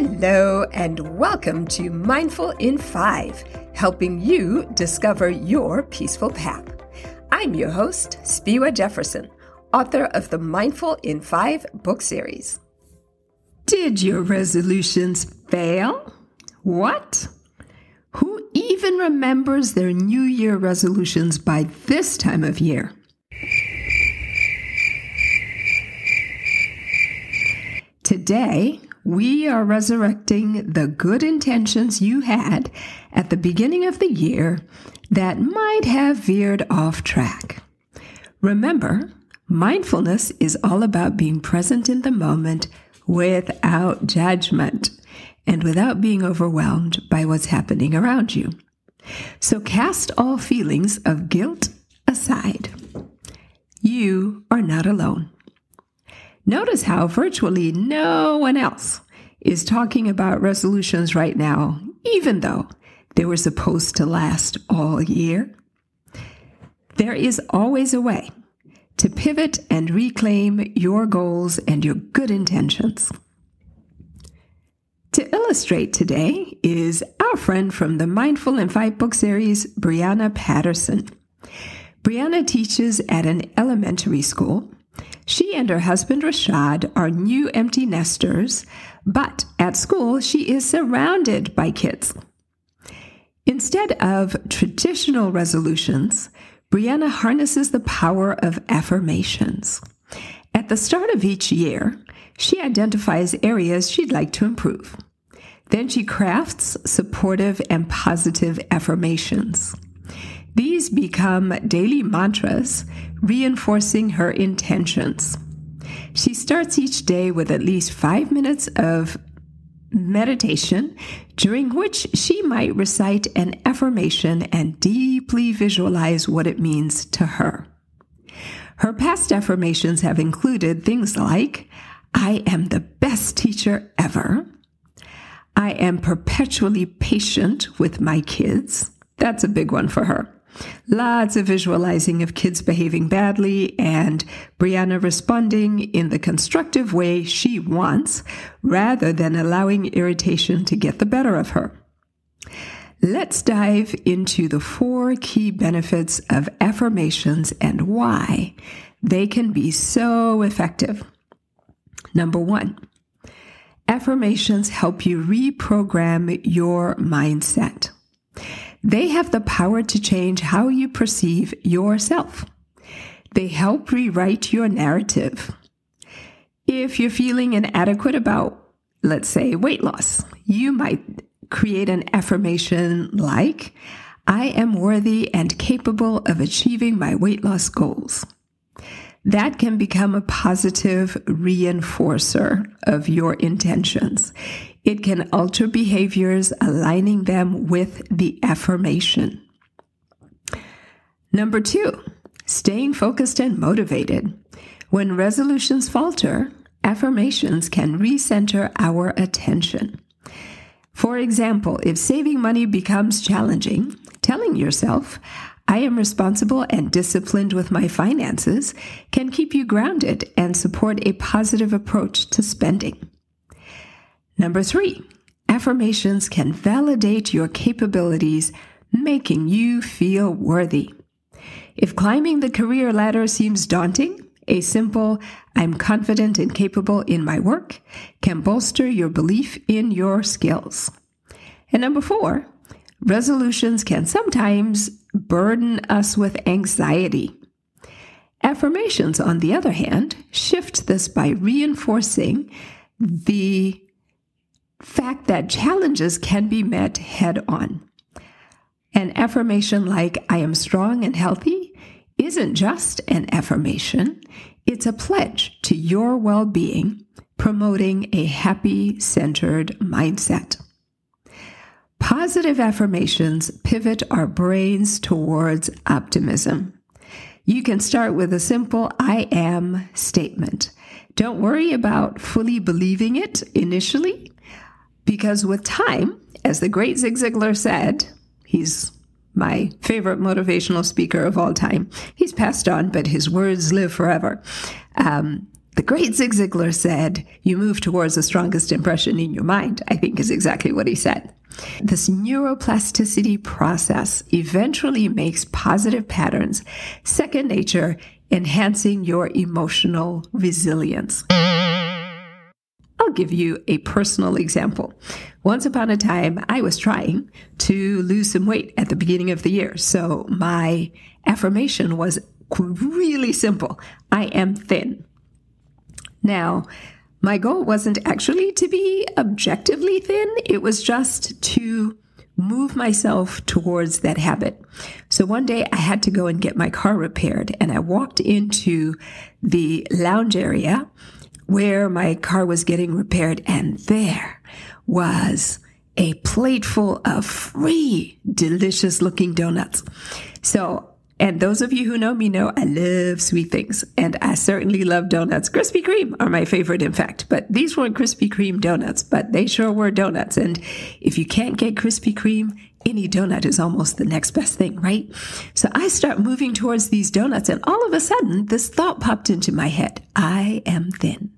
Hello, and welcome to Mindful in Five, helping you discover your peaceful path. I'm your host, Spiwe Jefferson, author of the Mindful in Five book series. Did your resolutions fail? What? Who even remembers their New Year resolutions by this time of year? Today, we are resurrecting the good intentions you had at the beginning of the year that might have veered off track. Remember, mindfulness is all about being present in the moment without judgment and without being overwhelmed by what's happening around you. So cast all feelings of guilt aside. You are not alone. Notice how virtually no one else is talking about resolutions right now, even though they were supposed to last all year. There is always a way to pivot and reclaim your goals and your good intentions. To illustrate today is our friend from the Mindful in Five book series, Brianna Patterson. Brianna teaches at an elementary school she and her husband Rashad are new empty nesters, but at school she is surrounded by kids. Instead of traditional resolutions, Brianna harnesses the power of affirmations. At the start of each year, she identifies areas she'd like to improve. Then she crafts supportive and positive affirmations. These become daily mantras, reinforcing her intentions. She starts each day with at least five minutes of meditation, during which she might recite an affirmation and deeply visualize what it means to her. Her past affirmations have included things like, I am the best teacher ever. I am perpetually patient with my kids. That's a big one for her. Lots of visualizing of kids behaving badly and Brianna responding in the constructive way she wants rather than allowing irritation to get the better of her. Let's dive into the four key benefits of affirmations and why they can be so effective. Number one, affirmations help you reprogram your mindset. They have the power to change how you perceive yourself. They help rewrite your narrative. If you're feeling inadequate about, let's say, weight loss, you might create an affirmation like, I am worthy and capable of achieving my weight loss goals. That can become a positive reinforcer of your intentions. It can alter behaviors, aligning them with the affirmation. Number two, staying focused and motivated. When resolutions falter, affirmations can recenter our attention. For example, if saving money becomes challenging, telling yourself, I am responsible and disciplined with my finances can keep you grounded and support a positive approach to spending. Number three, affirmations can validate your capabilities, making you feel worthy. If climbing the career ladder seems daunting, a simple, I'm confident and capable in my work can bolster your belief in your skills. And number four, resolutions can sometimes burden us with anxiety. Affirmations, on the other hand, shift this by reinforcing the fact that challenges can be met head on. An affirmation like, I am strong and healthy, isn't just an affirmation, it's a pledge to your well being, promoting a happy centered mindset. Positive affirmations pivot our brains towards optimism. You can start with a simple I am statement. Don't worry about fully believing it initially. Because with time, as the great Zig Ziglar said, he's my favorite motivational speaker of all time. He's passed on, but his words live forever. Um, The great Zig Ziglar said, You move towards the strongest impression in your mind, I think is exactly what he said. This neuroplasticity process eventually makes positive patterns second nature, enhancing your emotional resilience. I'll give you a personal example. Once upon a time, I was trying to lose some weight at the beginning of the year. So my affirmation was really simple I am thin. Now, my goal wasn't actually to be objectively thin, it was just to move myself towards that habit. So one day I had to go and get my car repaired, and I walked into the lounge area where my car was getting repaired, and there was a plateful of free, delicious looking donuts. So and those of you who know me know I love sweet things, and I certainly love donuts. Krispy Kreme are my favorite, in fact, but these weren't Krispy Kreme donuts, but they sure were donuts. And if you can't get Krispy Kreme, any donut is almost the next best thing, right? So I start moving towards these donuts, and all of a sudden, this thought popped into my head I am thin.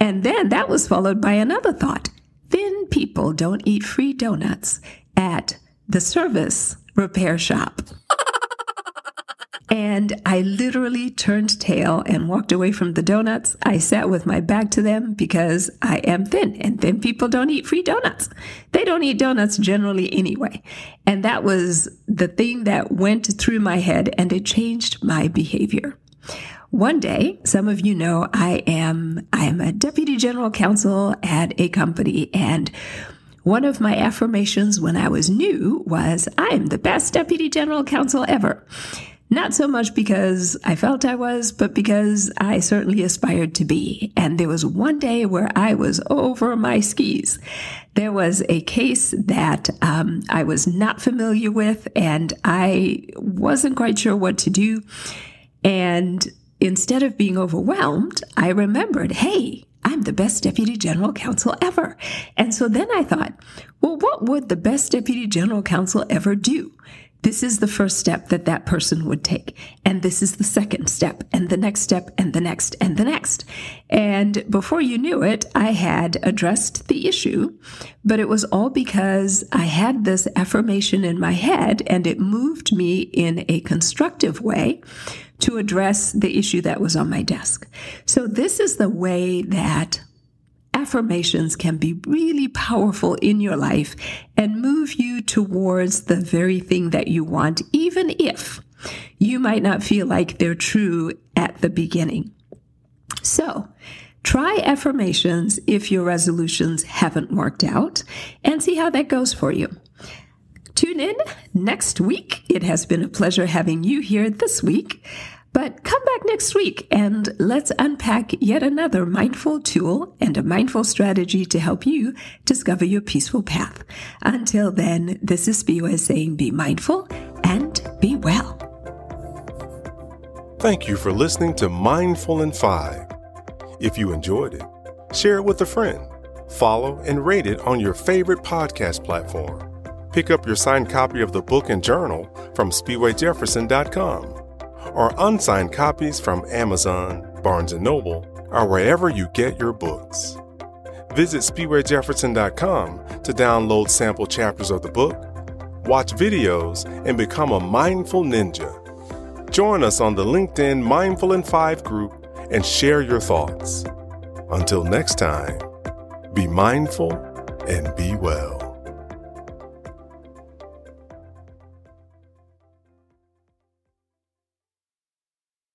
And then that was followed by another thought thin people don't eat free donuts at the service repair shop. And I literally turned tail and walked away from the donuts. I sat with my back to them because I am thin and thin people don't eat free donuts. They don't eat donuts generally anyway. And that was the thing that went through my head and it changed my behavior. One day, some of you know I am I am a deputy general counsel at a company and one of my affirmations when I was new was I am the best deputy general counsel ever. Not so much because I felt I was, but because I certainly aspired to be. And there was one day where I was over my skis. There was a case that um, I was not familiar with, and I wasn't quite sure what to do. And instead of being overwhelmed, I remembered, hey, I'm the best deputy general counsel ever. And so then I thought, well, what would the best deputy general counsel ever do? This is the first step that that person would take. And this is the second step, and the next step, and the next, and the next. And before you knew it, I had addressed the issue, but it was all because I had this affirmation in my head and it moved me in a constructive way to address the issue that was on my desk. So this is the way that affirmations can be really powerful in your life and move you towards the very thing that you want, even if you might not feel like they're true at the beginning. So, try affirmations if your resolutions haven't worked out and see how that goes for you. Tune in next week. It has been a pleasure having you here this week. But come back next week and let's unpack yet another mindful tool and a mindful strategy to help you discover your peaceful path. Until then, this is Spiwe saying be mindful and be well. Thank you for listening to Mindful in 5. If you enjoyed it, share it with a friend, follow and rate it on your favorite podcast platform. Pick up your signed copy of the book and journal from SpiweJefferson.com or unsigned copies from Amazon, Barnes & Noble, or wherever you get your books. Visit SpiweJefferson.com to download sample chapters of the book, watch videos, and become a mindful ninja. Join us on the LinkedIn Mindful in 5 group and share your thoughts. Until next time, be mindful and be well.